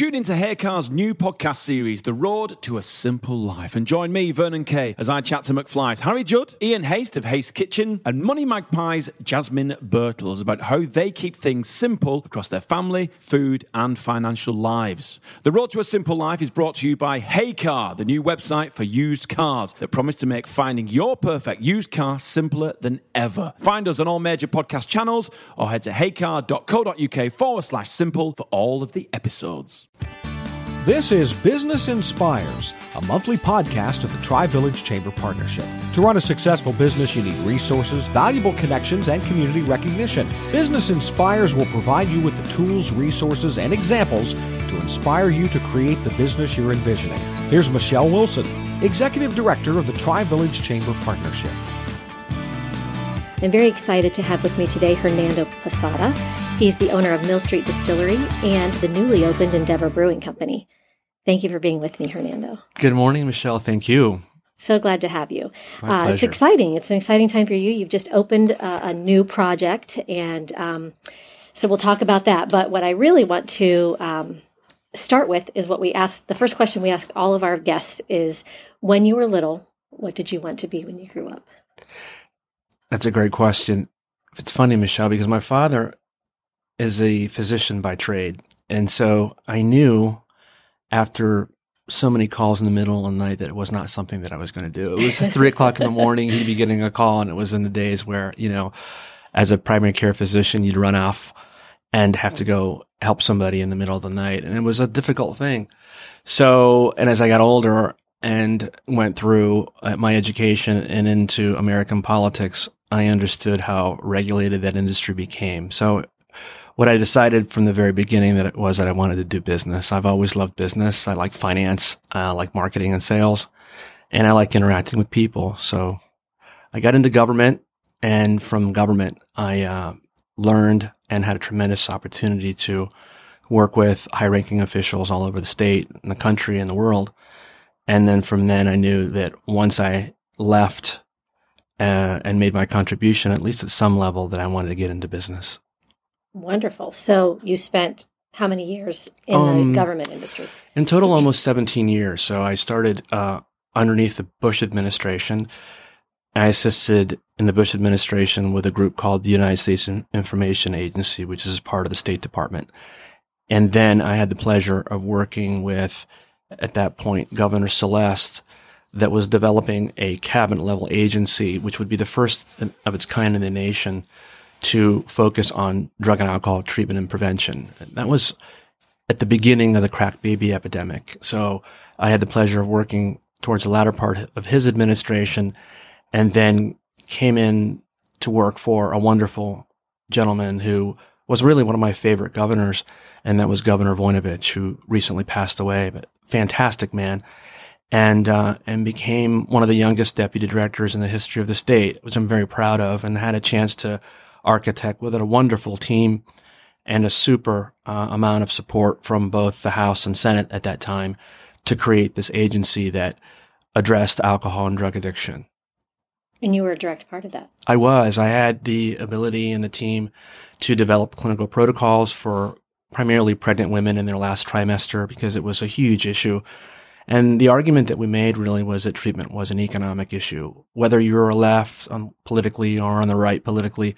Tune into heycar's new podcast series, The Road to a Simple Life, and join me, Vernon Kay, as I chat to McFly's Harry Judd, Ian Haste of Haste Kitchen, and Money Magpie's Jasmine Birtles about how they keep things simple across their family, food, and financial lives. The Road to a Simple Life is brought to you by heycar, the new website for used cars that promise to make finding your perfect used car simpler than ever. Find us on all major podcast channels or head to heycar.co.uk forward slash simple for all of the episodes. This is Business Inspires, a monthly podcast of the Tri Village Chamber Partnership. To run a successful business, you need resources, valuable connections, and community recognition. Business Inspires will provide you with the tools, resources, and examples to inspire you to create the business you're envisioning. Here's Michelle Wilson, Executive Director of the Tri Village Chamber Partnership. I'm very excited to have with me today Hernando Posada. He's the owner of Mill Street Distillery and the newly opened Endeavor Brewing Company. Thank you for being with me, Hernando. Good morning, Michelle. Thank you. So glad to have you. Uh, it's exciting. It's an exciting time for you. You've just opened uh, a new project, and um, so we'll talk about that. But what I really want to um, start with is what we ask. The first question we ask all of our guests is, "When you were little, what did you want to be when you grew up?" That's a great question. It's funny, Michelle, because my father is a physician by trade. And so I knew after so many calls in the middle of the night that it was not something that I was going to do. It was three o'clock in the morning. He'd be getting a call. And it was in the days where, you know, as a primary care physician, you'd run off and have to go help somebody in the middle of the night. And it was a difficult thing. So, and as I got older and went through uh, my education and into American politics, I understood how regulated that industry became. So, what I decided from the very beginning that it was that I wanted to do business. I've always loved business. I like finance, I like marketing and sales, and I like interacting with people. So, I got into government, and from government, I uh, learned and had a tremendous opportunity to work with high ranking officials all over the state and the country and the world. And then from then, I knew that once I left uh, and made my contribution, at least at some level, that I wanted to get into business. Wonderful. So you spent how many years in Um, the government industry? In total, almost 17 years. So I started uh, underneath the Bush administration. I assisted in the Bush administration with a group called the United States In- Information Agency, which is part of the State Department. And then I had the pleasure of working with, at that point, Governor Celeste, that was developing a cabinet level agency, which would be the first of its kind in the nation to focus on drug and alcohol treatment and prevention. That was at the beginning of the crack baby epidemic. So I had the pleasure of working towards the latter part of his administration and then came in to work for a wonderful gentleman who was really one of my favorite governors. And that was Governor Voinovich, who recently passed away, but fantastic man. And, uh, and became one of the youngest deputy directors in the history of the state, which I'm very proud of and had a chance to architect with a wonderful team and a super uh, amount of support from both the House and Senate at that time to create this agency that addressed alcohol and drug addiction. And you were a direct part of that. I was. I had the ability and the team to develop clinical protocols for primarily pregnant women in their last trimester because it was a huge issue. And the argument that we made really was that treatment was an economic issue. Whether you're left on politically or on the right politically,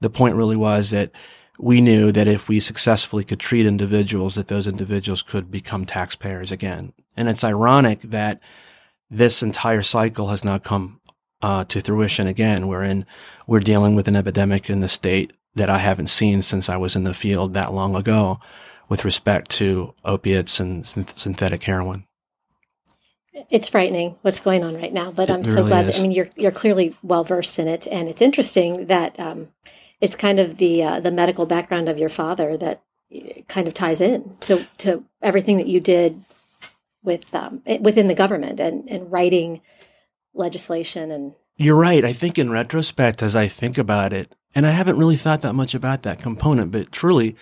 the point really was that we knew that if we successfully could treat individuals, that those individuals could become taxpayers again. And it's ironic that this entire cycle has now come uh, to fruition again, wherein we're dealing with an epidemic in the state that I haven't seen since I was in the field that long ago with respect to opiates and synth- synthetic heroin. It's frightening what's going on right now, but It I'm so really glad. That, I mean, you're you're clearly well versed in it, and it's interesting that um, it's kind of the uh, the medical background of your father that uh, kind of ties in to to everything that you did with um, within the government and and writing legislation and You're right. I think in retrospect, as I think about it, and I haven't really thought that much about that component, but truly,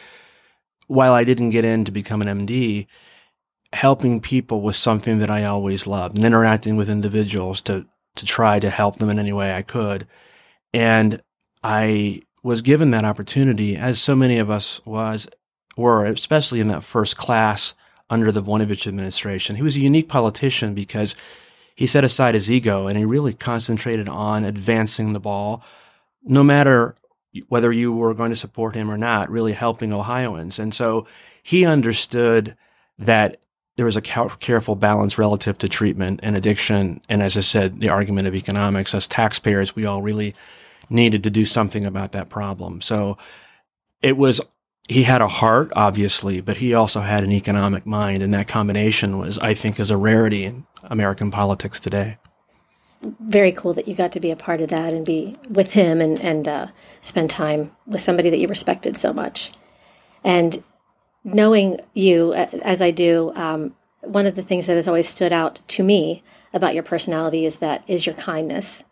while I didn't get in to become an MD, helping people was something that I always loved and interacting with individuals to, to try to help them in any way I could. And I was given that opportunity as so many of us was, were, especially in that first class under the Voinovich administration. He was a unique politician because he set aside his ego and he really concentrated on advancing the ball, no matter whether you were going to support him or not, really helping Ohioans. And so he understood that there was a careful balance relative to treatment and addiction. And as I said, the argument of economics, as taxpayers, we all really needed to do something about that problem. So it was, he had a heart, obviously, but he also had an economic mind. And that combination was, I think, is a rarity in American politics today. Very cool that you got to be a part of that and be with him and, and uh, spend time with somebody that you respected so much. And knowing you as I do, um, one of the things that has always stood out to me about your personality is that is your kindness.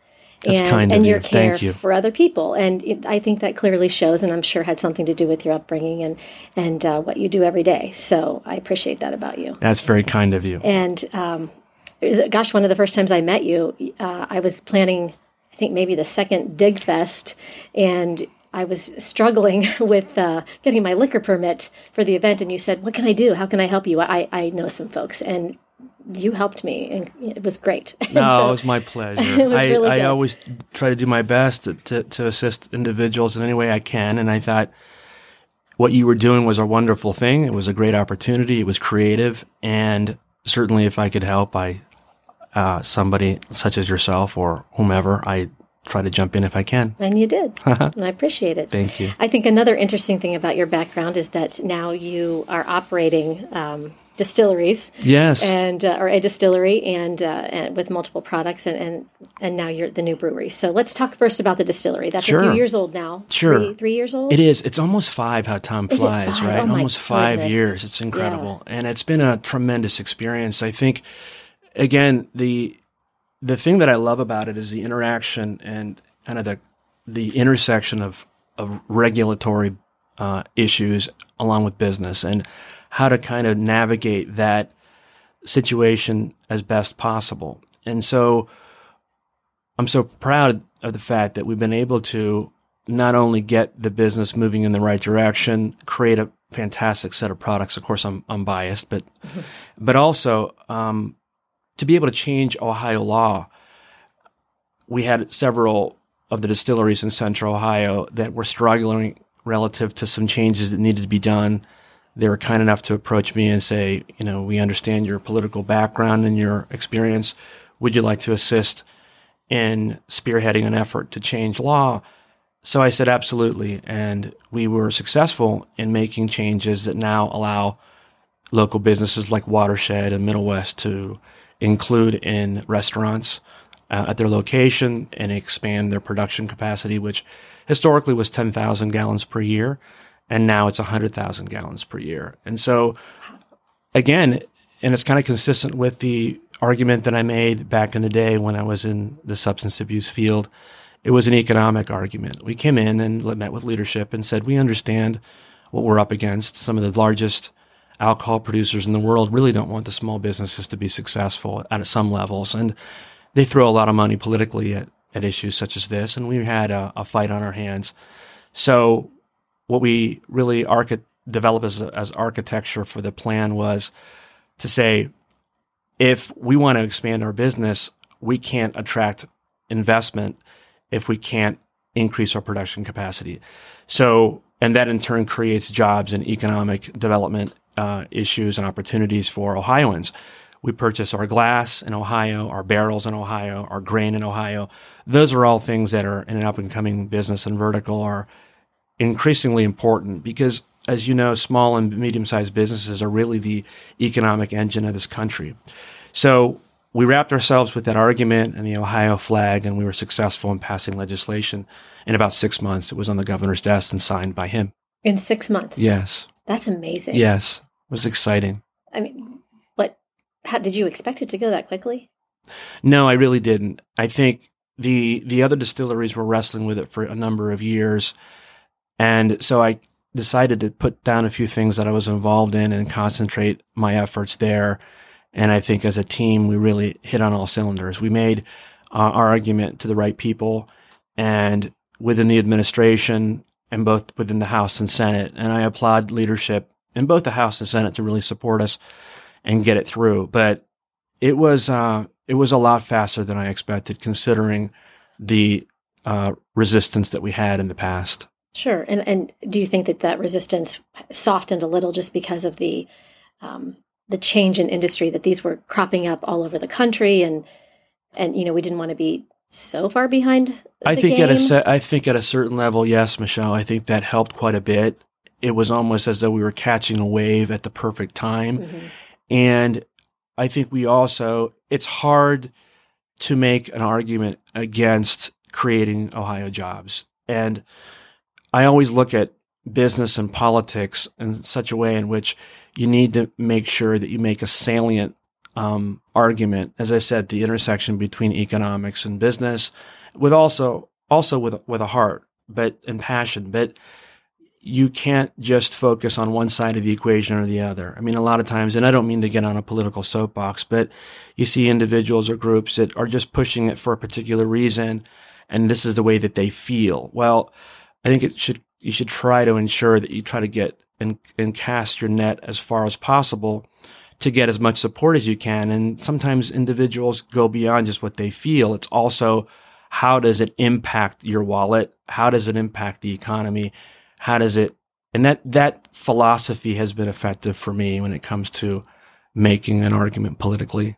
That's and, kind and your you. care you. for other people, and it, I think that clearly shows, and I'm sure had something to do with your upbringing and and uh, what you do every day. So I appreciate that about you. That's very kind of you. And um, gosh, one of the first times I met you, uh, I was planning, I think maybe the second Dig Fest, and I was struggling with uh, getting my liquor permit for the event, and you said, "What can I do? How can I help you?" I, I know some folks, and you helped me, and it was great. No, so, it was my pleasure. it was I, really I always try to do my best to, to, to assist individuals in any way I can, and I thought what you were doing was a wonderful thing. It was a great opportunity. It was creative, and certainly, if I could help, I uh, somebody such as yourself or whomever, I try to jump in if I can. And you did. and I appreciate it. Thank you. I think another interesting thing about your background is that now you are operating um, distilleries. Yes. And uh, or a distillery and, uh, and, with multiple products and, and and now you're the new brewery. So let's talk first about the distillery. That's sure. a few years old now. Sure. Three, three, years old. It is. It's almost five. How time flies, right? Oh almost five goodness. years. It's incredible, yeah. and it's been a tremendous experience. I think. Again, the the thing that I love about it is the interaction and kind of the the intersection of of regulatory uh, issues along with business and how to kind of navigate that situation as best possible. And so I'm so proud of the fact that we've been able to not only get the business moving in the right direction, create a fantastic set of products. Of course, I'm, I'm biased, but, mm-hmm. but also, um, to be able to change Ohio law. We had several of the distilleries in central Ohio that were struggling relative to some changes that needed to be done. They were kind enough to approach me and say, you know, we understand your political background and your experience. Would you like to assist in spearheading an effort to change law? So I said, absolutely. And we were successful in making changes that now allow local businesses like Watershed and Middle West to include in restaurants uh, at their location and expand their production capacity, which historically was 10,000 gallons per year. And now it's 100,000 gallons per year. And so, again, and it's kind of consistent with the argument that I made back in the day when I was in the substance abuse field. It was an economic argument. We came in and met with leadership and said, we understand what we're up against. Some of the largest alcohol producers in the world really don't want the small businesses to be successful at some levels. And they throw a lot of money politically at, at issues such as this, and we had a, a fight on our hands. So, what we really archi- developed as, as architecture for the plan was to say, if we want to expand our business, we can't attract investment if we can't increase our production capacity. So, and that in turn creates jobs and economic development uh, issues and opportunities for Ohioans. We purchase our glass in Ohio, our barrels in Ohio, our grain in Ohio. Those are all things that are in an up and coming business and vertical are increasingly important because as you know, small and medium sized businesses are really the economic engine of this country. So we wrapped ourselves with that argument and the Ohio flag, and we were successful in passing legislation. In about six months, it was on the governor's desk and signed by him. In six months? Yes. That's amazing. Yes. Was exciting. I mean, what? how, did you expect it to go that quickly? No, I really didn't. I think the the other distilleries were wrestling with it for a number of years, and so I decided to put down a few things that I was involved in and concentrate my efforts there. And I think as a team, we really hit on all cylinders. We made uh, our argument to the right people and within the administration and both within the House and Senate. And I applaud leadership in both the House and Senate to really support us and get it through. But it was uh, it was a lot faster than I expected, considering the uh, resistance that we had in the past. Sure. And and do you think that that resistance softened a little just because of the um, the change in industry that these were cropping up all over the country and and you know we didn't want to be so far behind. I think game? at a I think at a certain level, yes, Michelle. I think that helped quite a bit. It was almost as though we were catching a wave at the perfect time, mm-hmm. and I think we also it's hard to make an argument against creating Ohio jobs, and I always look at business and politics in such a way in which you need to make sure that you make a salient um, argument. As I said, the intersection between economics and business, with also also with with a heart, but and passion, but you can't just focus on one side of the equation or the other. I mean, a lot of times, and I don't mean to get on a political soapbox, but you see individuals or groups that are just pushing it for a particular reason, and this is the way that they feel. Well, I think it should you should try to ensure that you try to get and, and cast your net as far as possible to get as much support as you can. And sometimes individuals go beyond just what they feel. It's also how does it impact your wallet? How does it impact the economy? How does it, and that, that philosophy has been effective for me when it comes to making an argument politically.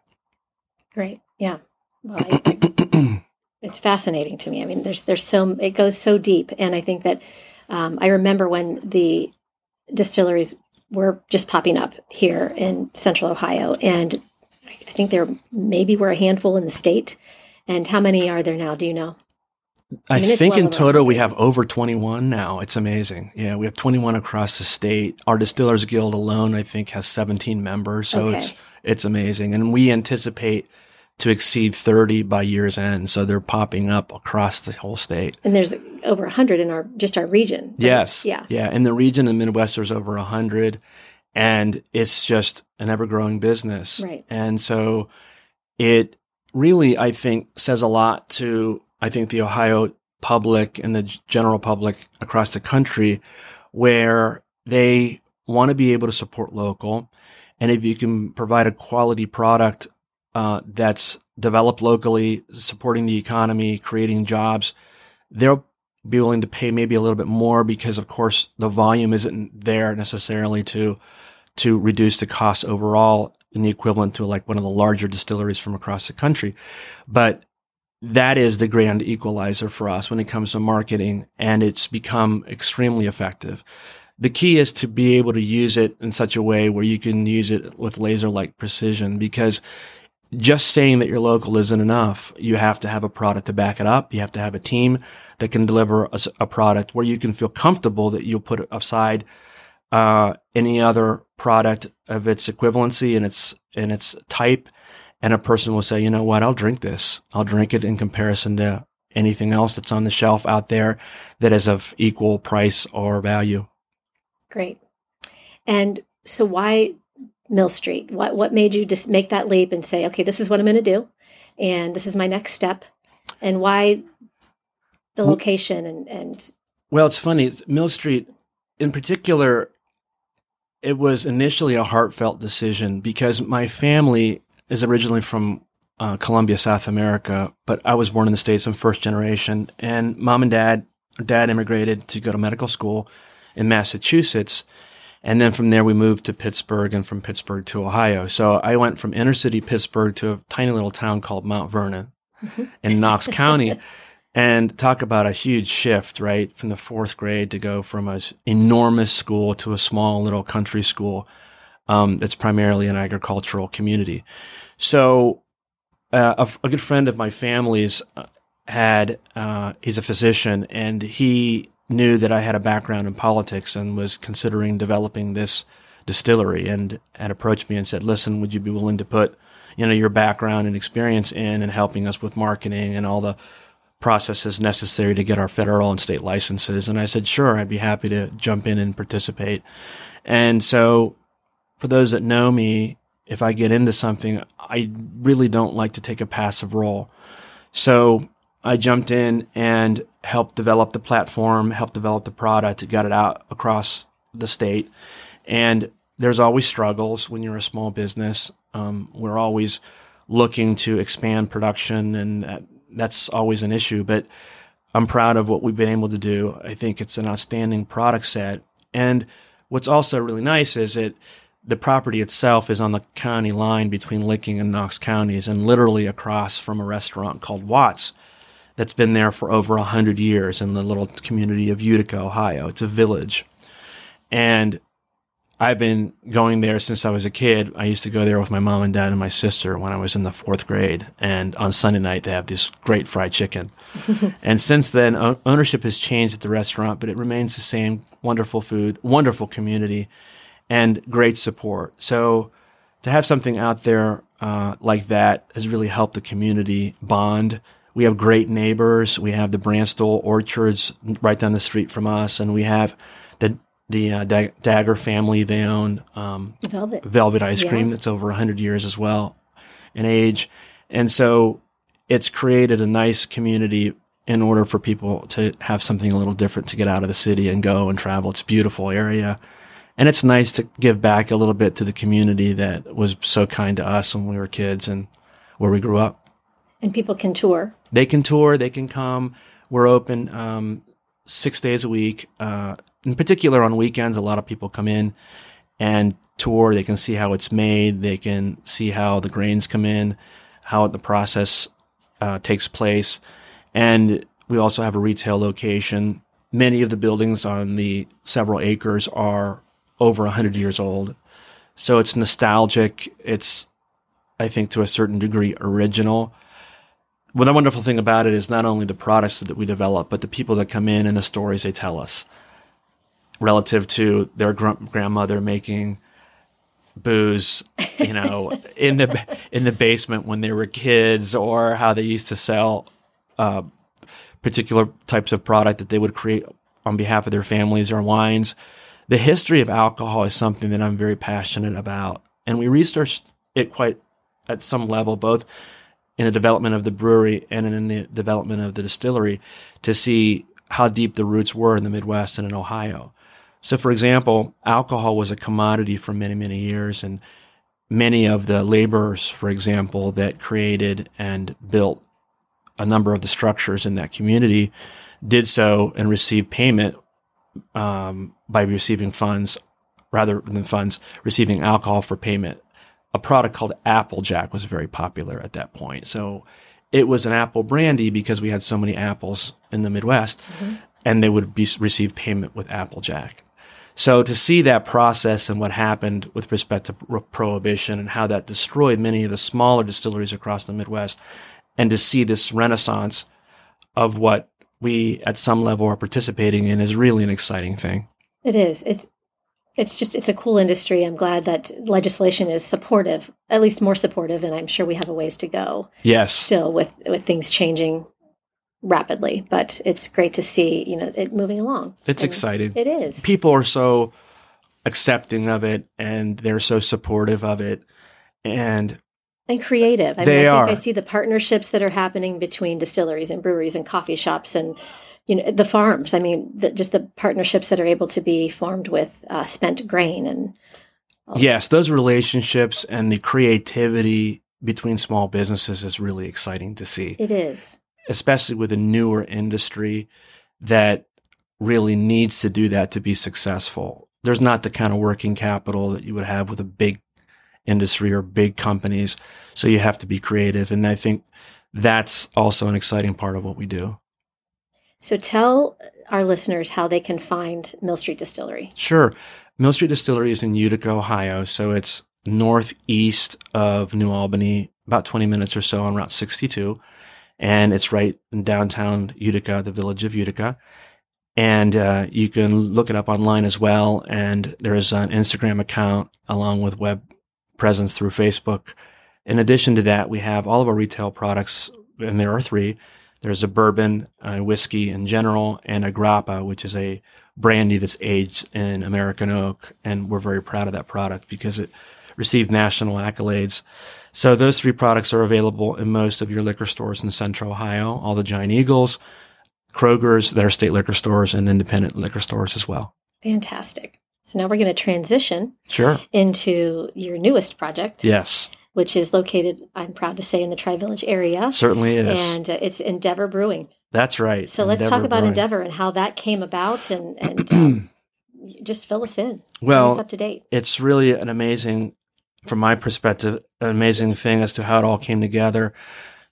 Great. Yeah. Well, I, it's fascinating to me. I mean, there's, there's so, it goes so deep. And I think that, um, I remember when the distilleries were just popping up here in central Ohio. And I think there maybe were a handful in the state. And how many are there now? Do you know? I, I mean, think well in total we have over 21 now. It's amazing. Yeah, we have 21 across the state. Our Distillers Guild alone, I think, has 17 members. So okay. it's it's amazing, and we anticipate to exceed 30 by year's end. So they're popping up across the whole state. And there's over 100 in our just our region. Yes. Yeah. Yeah. In the region in the Midwest, there's over 100. And it's just an ever growing business. Right. And so it really, I think, says a lot to, I think, the Ohio public and the general public across the country where they want to be able to support local. And if you can provide a quality product uh, that's developed locally, supporting the economy, creating jobs, they'll be willing to pay maybe a little bit more because, of course, the volume isn't there necessarily to to reduce the cost overall in the equivalent to like one of the larger distilleries from across the country. But that is the grand equalizer for us when it comes to marketing, and it's become extremely effective. The key is to be able to use it in such a way where you can use it with laser like precision because just saying that you're local isn't enough. You have to have a product to back it up. You have to have a team that can deliver a, a product where you can feel comfortable that you'll put aside uh, any other product of its equivalency and its in its type, and a person will say, you know what, I'll drink this. I'll drink it in comparison to anything else that's on the shelf out there that is of equal price or value. Great. And so, why Mill Street? What what made you just make that leap and say, okay, this is what I'm going to do, and this is my next step, and why the location and and well, it's funny. Mill Street, in particular, it was initially a heartfelt decision because my family is originally from uh, Colombia, South America, but I was born in the States. I'm first generation, and mom and dad, dad immigrated to go to medical school in Massachusetts and then from there, we moved to Pittsburgh and from Pittsburgh to Ohio. So I went from inner city Pittsburgh to a tiny little town called Mount Vernon mm-hmm. in Knox County. And talk about a huge shift, right? From the fourth grade to go from an enormous school to a small little country school um, that's primarily an agricultural community. So uh, a, a, good friend of my family's uh, had, uh, he's a physician and he knew that I had a background in politics and was considering developing this distillery and had approached me and said, listen, would you be willing to put, you know, your background and experience in and helping us with marketing and all the processes necessary to get our federal and state licenses? And I said, sure, I'd be happy to jump in and participate. And so for those that know me, if I get into something, I really don't like to take a passive role. So I jumped in and helped develop the platform, helped develop the product, got it out across the state. And there's always struggles when you're a small business. Um, we're always looking to expand production, and that, that's always an issue. But I'm proud of what we've been able to do. I think it's an outstanding product set. And what's also really nice is that the property itself is on the county line between Licking and Knox counties and literally across from a restaurant called Watts that's been there for over 100 years in the little community of Utica, Ohio. It's a village. And I've been going there since I was a kid. I used to go there with my mom and dad and my sister when I was in the fourth grade. And on Sunday night, they have this great fried chicken. and since then, ownership has changed at the restaurant, but it remains the same wonderful food, wonderful community, and great support. So to have something out there uh, like that has really helped the community bond. We have great neighbors. We have the Branstool Orchards right down the street from us, and we have the the uh, Dager family. They own um, Velvet. Velvet ice cream Yeah. that's over 100 years as well in age. And so it's created a nice community in order for people to have something a little different to get out of the city and go and travel. It's a beautiful area. And it's nice to give back a little bit to the community that was so kind to us when we were kids and where we grew up. And people can tour. They can tour, they can come. We're open um, six days a week. Uh, in particular, on weekends, a lot of people come in and tour. They can see how it's made. They can see how the grains come in, how the process uh, takes place. And we also have a retail location. Many of the buildings on the several acres are over 100 years old. So it's nostalgic. It's, I think, to a certain degree, original. Well, the wonderful thing about it is not only the products that we develop, but the people that come in and the stories they tell us relative to their gr- grandmother making booze, you know, in the in the basement when they were kids, or how they used to sell uh, particular types of product that they would create on behalf of their families or wines. The history of alcohol is something that I'm very passionate about, and we researched it quite at some level, both in the development of the brewery and in the development of the distillery, to see how deep the roots were in the Midwest and in Ohio. So, for example, alcohol was a commodity for many, many years, and many of the laborers, for example, that created and built a number of the structures in that community did so and received payment um, by receiving funds rather than funds, receiving alcohol for payment. A product called Applejack was very popular at that point. So it was an apple brandy because we had so many apples in the Midwest, and they would be, receive payment with Applejack. So to see that process and what happened with respect to pro- prohibition and how that destroyed many of the smaller distilleries across the Midwest, and to see this renaissance of what we at some level are participating in is really an exciting thing. It is. It's it's just it's a cool industry. I'm glad that legislation is supportive, at least more supportive, and I'm sure we have a ways to go Yes. still with with things changing rapidly. But it's great to see you know it moving along. It's And exciting. It is. People are so accepting of it and they're so supportive of it. And and creative. I They mean, I are. think I see the partnerships that are happening between distilleries and breweries and coffee shops and you know the farms. I mean, the, just the partnerships that are able to be formed with uh, spent grain and yes, those relationships and the creativity between small businesses is really exciting to see. it is. especially with a newer industry that really needs to do that to be successful. There's not the kind of working capital that you would have with a big industry or big companies. So you have to be creative. And I think that's also an exciting part of what we do. So tell our listeners how they can find Mill Street Distillery. Sure. Mill Street Distillery is in Utica, Ohio. So it's northeast of New Albany, about 20 minutes or so on Route 62. And it's right in downtown Utica, the village of Utica. And uh, you can look it up online as well. And there's an Instagram account along with web presence through Facebook. In addition to that, we have all of our retail products, and there are three. There's a bourbon, whiskey in general, and a grappa, which is a brandy that's aged in American oak. And we're very proud of that product because it received national accolades. So those three products are available in most of your liquor stores in Central Ohio, all the Giant Eagles, Kroger's are state liquor stores and independent liquor stores as well. Fantastic. So now we're going to transition Sure. into your newest project, Yes, which is located, I'm proud to say, in the Tri Village area. certainly is. And uh, it's Endeavor Brewing. That's right. So let's talk about Brewing. Endeavor and how that came about and, and um, just fill us in. Well, us up to date. it's really an amazing, from my perspective, an amazing thing as to how it all came together.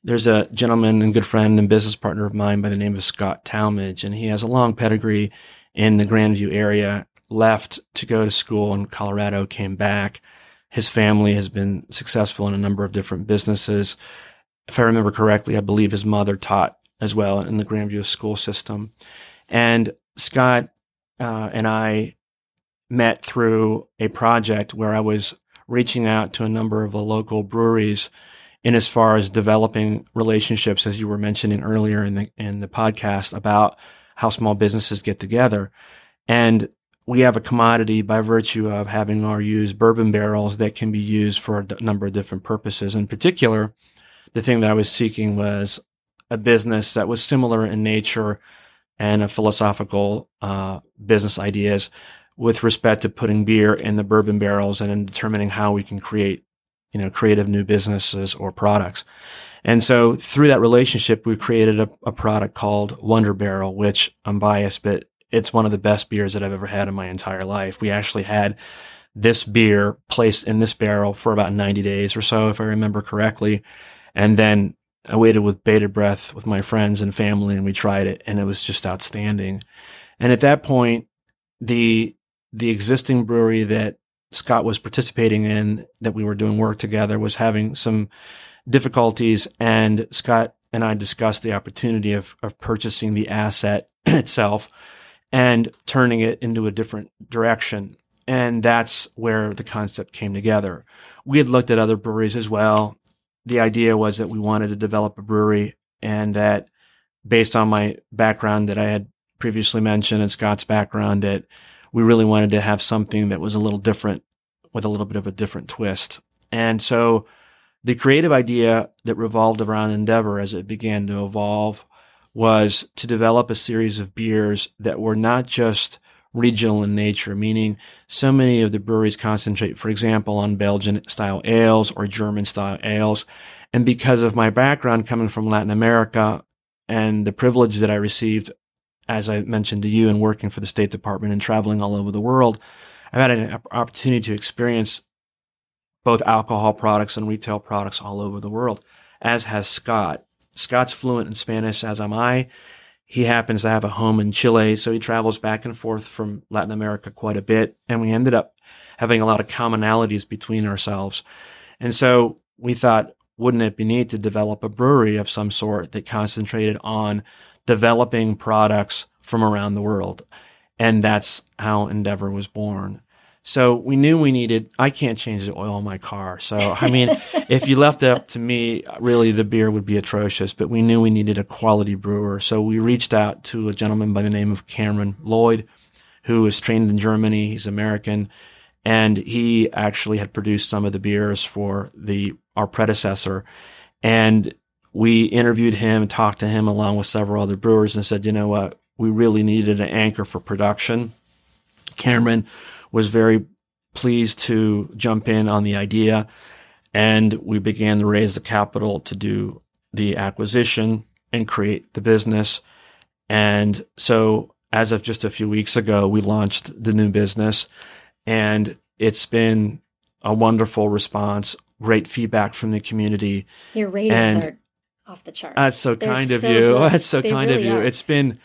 There's a gentleman and good friend and business partner of mine by the name of Scott Talmadge, and he has a long pedigree in the Grandview area. Left to go to school in Colorado, came back. His family has been successful in a number of different businesses. If I remember correctly, I believe his mother taught as well in the Grandview school system. And Scott uh, and I met through a project where I was reaching out to a number of the local breweries in as far as developing relationships, as you were mentioning earlier in the in the podcast about how small businesses get together. And we have a commodity by virtue of having our used bourbon barrels that can be used for a number of different purposes. In particular, the thing that I was seeking was a business that was similar in nature and a philosophical uh, business ideas with respect to putting beer in the bourbon barrels and in determining how we can create, you know, creative new businesses or products. And so through that relationship, we created a, a product called Wonder Barrel, which I'm biased, but it's one of the best beers that I've ever had in my entire life. We actually had this beer placed in this barrel for about 90 days or so, if I remember correctly. And then I waited with bated breath with my friends and family and we tried it and it was just outstanding. And at that point, the, the existing brewery that Scott was participating in that we were doing work together was having some difficulties and Scott and I discussed the opportunity of, of purchasing the asset itself and turning it into a different direction. And that's where the concept came together. We had looked at other breweries as well. The idea was that we wanted to develop a brewery and that based on my background that I had previously mentioned and Scott's background that we really wanted to have something that was a little different with a little bit of a different twist. And so the creative idea that revolved around Endeavor as it began to evolve was to develop a series of beers that were not just regional in nature, meaning so many of the breweries concentrate, for example, on Belgian style ales or German style ales. And because of my background coming from Latin America and the privilege that I received, as I mentioned to you, and working for the State Department and traveling all over the world, I've had an opportunity to experience both alcohol products and retail products all over the world, as has Scott. Scott's fluent in Spanish, as am I. He happens to have a home in Chile, so he travels back and forth from Latin America quite a bit. And we ended up having a lot of commonalities between ourselves. And so we thought, wouldn't it be neat to develop a brewery of some sort that concentrated on developing products from around the world? And that's how Endeavor was born. So we knew we needed, I can't change the oil in my car. So, I mean, if you left it up to me, really the beer would be atrocious, but we knew we needed a quality brewer. So we reached out to a gentleman by the name of Cameron Lloyd, who is trained in Germany. He's American. And he actually had produced some of the beers for the, our predecessor. And we interviewed him, talked to him along with several other brewers and said, you know what? We really needed an anchor for production. Cameron was very pleased to jump in on the idea and we began to raise the capital to do the acquisition and create the business. And so as of just a few weeks ago, we launched the new business and it's been a wonderful response, great feedback from the community. Your ratings and- are off the charts. That's so They're kind of so you. good. That's so They kind of you. are. It's been,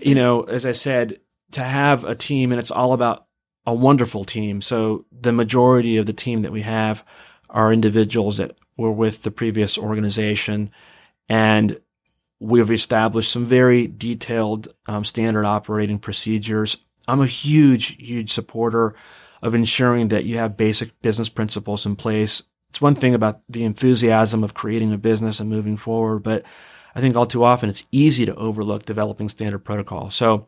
you know, as I said, to have a team and it's all about a wonderful team. So the majority of the team that we have are individuals that were with the previous organization and we've established some very detailed um, standard operating procedures. I'm a huge, huge supporter of ensuring that you have basic business principles in place. It's one thing about the enthusiasm of creating a business and moving forward, but I think all too often it's easy to overlook developing standard protocol. So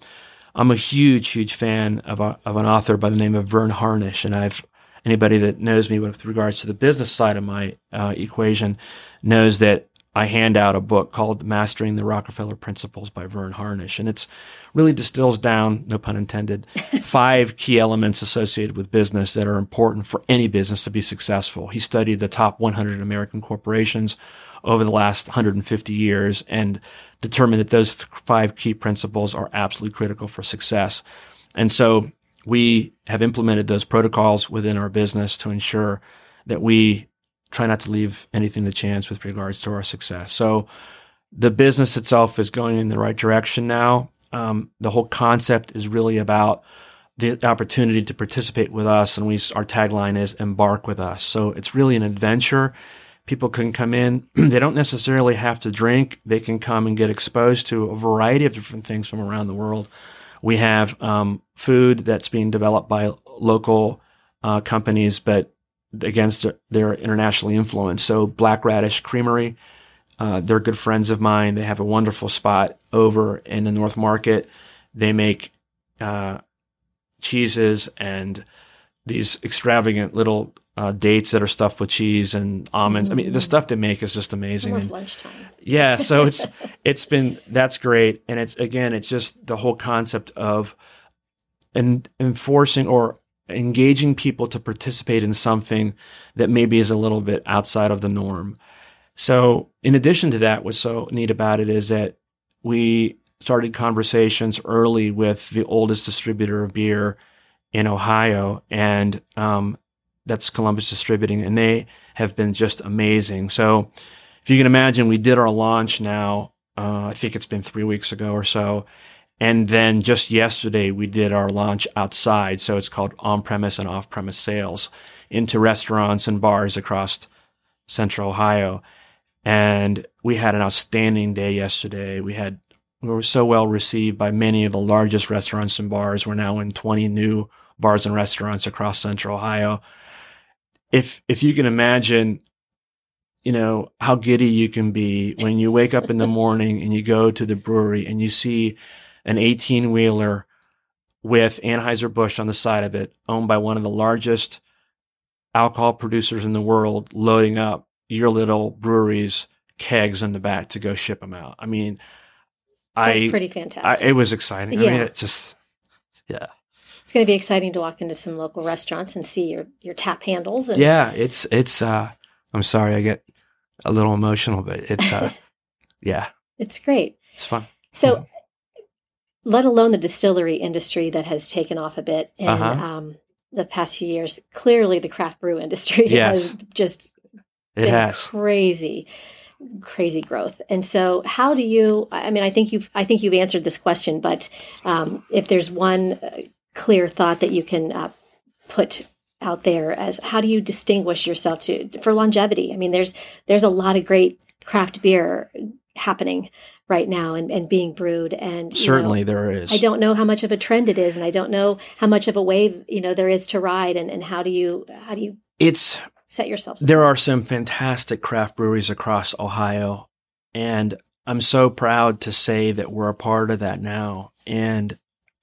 I'm a huge, huge fan of, a, of an author by the name of Verne Harnish, and I've anybody that knows me with regards to the business side of my uh, equation knows that I hand out a book called Mastering the Rockefeller Principles by Verne Harnish. And it's really distills down, no pun intended, five key elements associated with business that are important for any business to be successful. He studied the top 100 American corporations over the last 150 years and determined that those five key principles are absolutely critical for success. And so we have implemented those protocols within our business to ensure that we try not to leave anything to chance with regards to our success. So the business itself is going in the right direction now. Um, the whole concept is really about the opportunity to participate with us, and we our tagline is "Embark with us." So it's really an adventure. People can come in; they don't necessarily have to drink. They can come and get exposed to a variety of different things from around the world. We have um, food that's being developed by local uh, companies, but against their internationally influenced. So Black Radish Creamery, uh, they're good friends of mine. They have a wonderful spot over in the North Market. They make uh, cheeses and these extravagant little uh, dates that are stuffed with cheese and almonds. Mm. I mean, the mm. stuff they make is just amazing. It's almost lunchtime. Yeah, so it's it's been that's great, and it's again, it's just the whole concept of and enforcing or engaging people to participate in something that maybe is a little bit outside of the norm. So, in addition to that, what's so neat about it is that we started conversations early with the oldest distributor of beer in Ohio, and um, that's Columbus Distributing, and they have been just amazing. So, if you can imagine, we did our launch now. Uh, I think it's been three weeks ago or so, and then just yesterday, we did our launch outside. So it's called on premise and off premise sales into restaurants and bars across central Ohio. And we had an outstanding day yesterday. We had, we were so well received by many of the largest restaurants and bars. We're now in 20 new bars and restaurants across central Ohio. If, if you can imagine, you know, how giddy you can be when you wake up in the morning and you go to the brewery and you see an 18 wheeler with Anheuser-Busch on the side of it, owned by one of the largest alcohol producers in the world, loading up your little brewery's kegs in the back to go ship them out. I mean, That's I pretty fantastic. I, it was exciting. Yeah. I mean, it's just yeah. It's going to be exciting to walk into some local restaurants and see your your tap handles. And- yeah, it's it's. uh I'm sorry, I get a little emotional, but it's uh yeah, it's great. it's fun. So, Mhm. Let alone the distillery industry that has taken off a bit in Uh-huh. um, the past few years. Clearly, the craft brew industry Yes. has just It has. crazy crazy growth and so how do you i mean i think you've i think you've answered this question but um, if there's one uh, clear thought that you can uh, put out there as how do you distinguish yourself to for longevity i mean there's there's a lot of great craft beer happening right now and, and being brewed and you know, Certainly, there is. I don't know how much of a trend it is, and I don't know how much of a wave you know there is to ride, and, and how do you how do you It's set yourself? there are some fantastic craft breweries across Ohio, and I'm so proud to say that we're a part of that now. And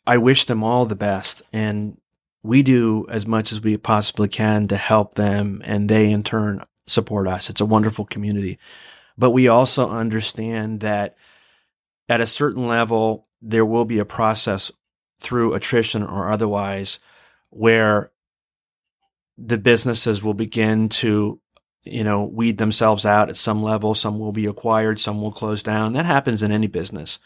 I wish them all the best. And we do as much as we possibly can to help them, and they in turn support us. It's a wonderful community. But we also understand that at a certain level, there will be a process through attrition or otherwise where the businesses will begin to, you know, weed themselves out at some level. Some will be acquired, some will close down. That happens in any business.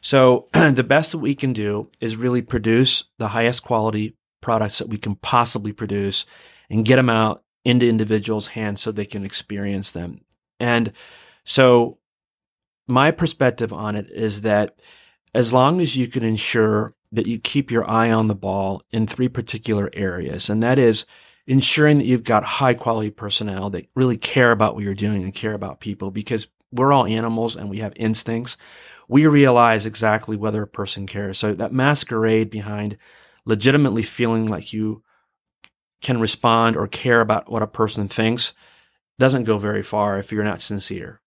So the best that we can do is really produce the highest quality products that we can possibly produce and get them out into individuals' hands so they can experience them. And so my perspective on it is that as long as you can ensure that you keep your eye on the ball in three particular areas, and that is ensuring that you've got high quality personnel that really care about what you're doing and care about people because we're all animals and we have instincts. We realize exactly whether a person cares. So that masquerade behind legitimately feeling like you can respond or care about what a person thinks doesn't go very far if you're not sincere.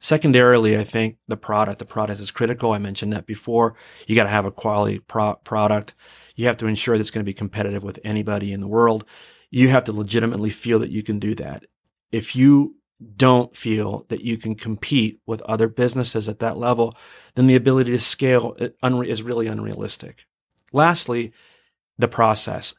Secondarily, I think the product, the product is critical. I mentioned that before. You got to have a quality pro- product. You have to ensure that's going to be competitive with anybody in the world. You have to legitimately feel that you can do that. If you don't feel that you can compete with other businesses at that level, then the ability to scale is really unrealistic. Lastly, the process.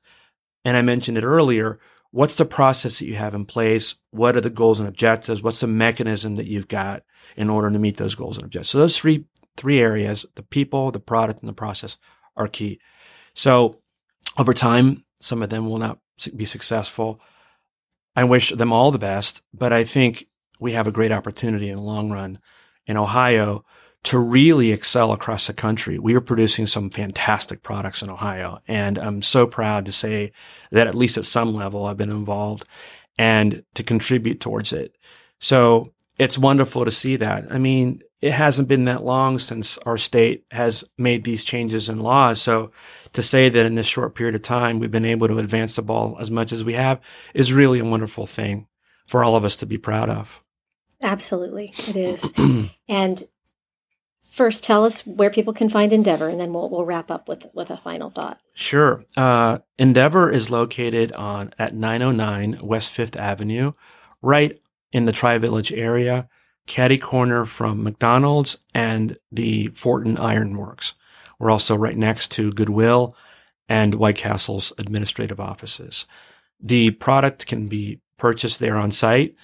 And I mentioned it earlier. What's the process that you have in place? What are the goals and objectives? What's the mechanism that you've got in order to meet those goals and objectives? So those three three areas, the people, the product, and the process are key. So over time, some of them will not be successful. I wish them all the best, but I think we have a great opportunity in the long run in Ohio to really excel across the country. We are producing some fantastic products in Ohio. And I'm so proud to say that at least at some level, I've been involved and to contribute towards it. So it's wonderful to see that. I mean, it hasn't been that long since our state has made these changes in laws. So to say that in this short period of time, we've been able to advance the ball as much as we have is really a wonderful thing for all of us to be proud of. Absolutely, it is. and first, tell us where people can find Endeavor, and then we'll, we'll wrap up with, with a final thought. Sure. Uh, Endeavor is located on at 909 West Fifth Avenue, right in the Tri Village area caddy corner from McDonald's and the Fortin Iron Works. We're also right next to Goodwill and White Castle's administrative offices. The product can be purchased there on site.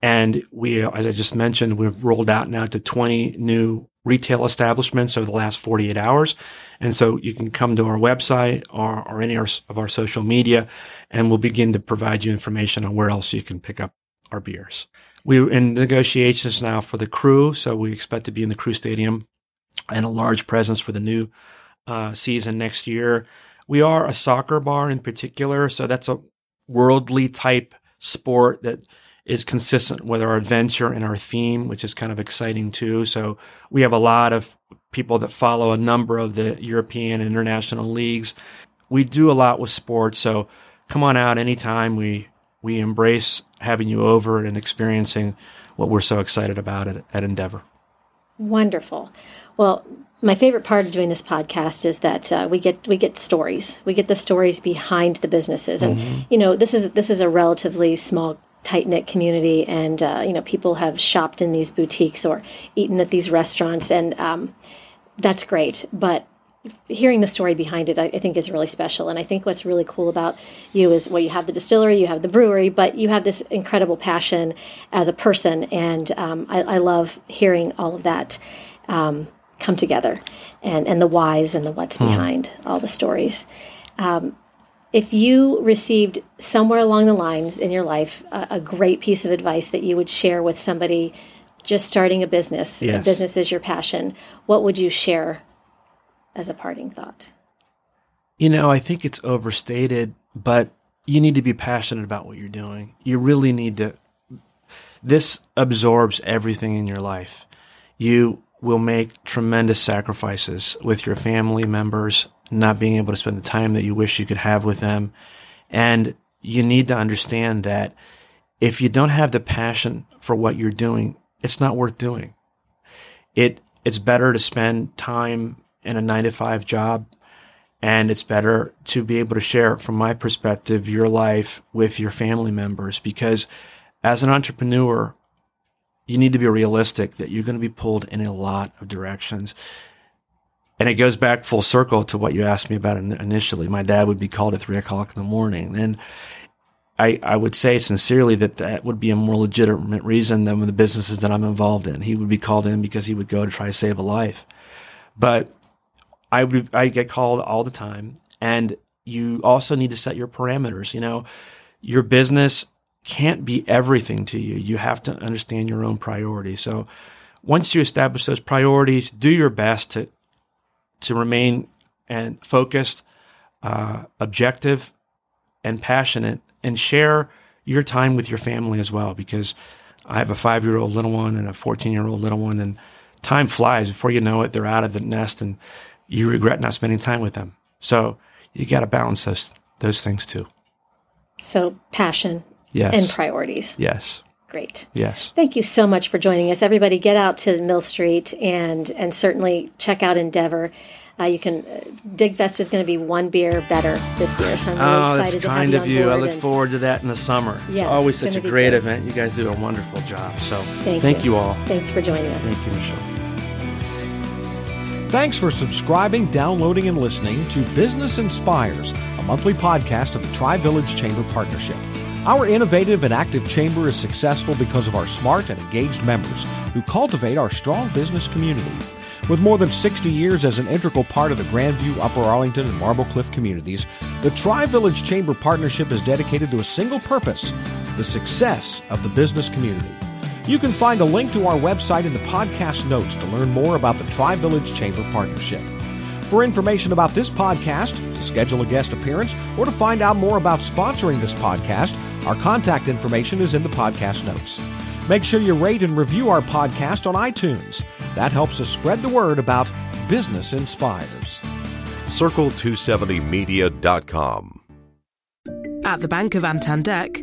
And we, as I just mentioned, we've rolled out now to 20 new retail establishments over the last 48 hours. And so you can come to our website or, or any of our social media and we'll begin to provide you information on where else you can pick up our beers. We're in negotiations now for the crew, so we expect to be in the crew stadium and a large presence for the new uh, season next year. We are a soccer bar in particular, so that's a worldly type sport that is consistent with our adventure and our theme, which is kind of exciting too. So we have a lot of people that follow a number of the European and international leagues. We do a lot with sports, so come on out anytime. We we embrace having you over and experiencing what we're so excited about at, at Endeavor. Wonderful. Well, my favorite part of doing this podcast is that uh, we get we get stories. We get the stories behind the businesses, and mm-hmm. you know this is this is a relatively small tight knit community, and uh, you know people have shopped in these boutiques or eaten at these restaurants, and um, that's great. But hearing the story behind it, I, I, think is really special. And I think what's really cool about you is well, you have the distillery, you have the brewery, but you have this incredible passion as a person. And um, I, I, love hearing all of that um, come together and, and the whys and the what's hmm. behind all the stories. Um, if you received somewhere along the lines in your life a, a, great piece of advice that you would share with somebody just starting a business, yes. a business is your passion, what would you share as a parting thought? You know, I think it's overstated, but you need to be passionate about what you're doing. You really need to. This absorbs everything in your life. You will make tremendous sacrifices with your family members, not being able to spend the time that you wish you could have with them. And you need to understand that if you don't have the passion for what you're doing, it's not worth doing. It, it's better to spend time in a nine to five job. And it's better to be able to share, from my perspective, your life with your family members because as an entrepreneur, you need to be realistic that you're going to be pulled in a lot of directions. And it goes back full circle to what you asked me about initially. My dad would be called at three o'clock in the morning. And I, I would say sincerely that that would be a more legitimate reason than the businesses that I'm involved in. He would be called in because he would go to try to save a life. But I would, I get called all the time. And you also need to set your parameters. You know, your business can't be everything to you. You have to understand your own priorities. So once you establish those priorities, do your best to, to remain and focused, uh, objective and passionate and share your time with your family as well. Because I have a five year old little one and a 14 year old little one and time flies before you know it. They're out of the nest and you regret not spending time with them. So you got to balance those those things too. So passion yes. and priorities. Yes. Great. Yes. Thank you so much for joining us. Everybody get out to Mill Street and and certainly check out Endeavor. Uh, you can uh, Digfest is going to be one beer better this year, so I'm really Oh, excited that's to kind have of you. you. I look and- forward to that in the summer. It's Yeah, always it's such a great great. event. You guys do a wonderful job. So Thank, thank you all. Thanks for joining us. Thank you, Michelle. Thanks for subscribing, downloading, and listening to Business Inspires, a monthly podcast of the Tri Village Chamber Partnership. Our innovative and active chamber is successful because of our smart and engaged members who cultivate our strong business community. With more than 60 years as an integral part of the Grandview, Upper Arlington, and Marble Cliff communities, the Tri Village Chamber Partnership is dedicated to a single purpose the success of the business community. You can find a link to our website in the podcast notes to learn more about the Tri Village Chamber Partnership. For information about this podcast, to schedule a guest appearance, or to find out more about sponsoring this podcast, our contact information is in the podcast notes. Make sure you rate and review our podcast on iTunes. That helps us spread the word about Business Inspires. Circle270media.com. At the Bank of Antandek,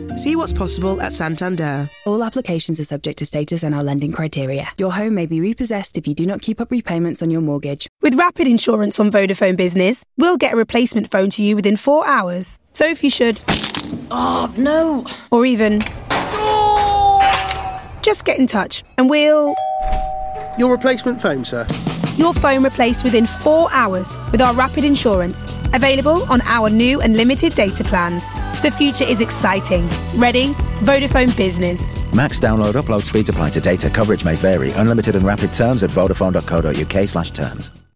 See what's possible at Santander. All applications are subject to status and our lending criteria. Your home may be repossessed if you do not keep up repayments on your mortgage. With Rapid Insurance on Vodafone Business, we'll get a replacement phone to you within four hours. So if you should. Oh no! Or even. Just get in touch and we'll. Your replacement phone, sir. Your phone replaced within four hours with our Rapid Insurance. Available on our new and limited data plans. The future is exciting. Ready? Vodafone Business. Max download upload speeds apply to data. Coverage may vary. Unlimited and rapid terms at vodafone.co.uk slash terms.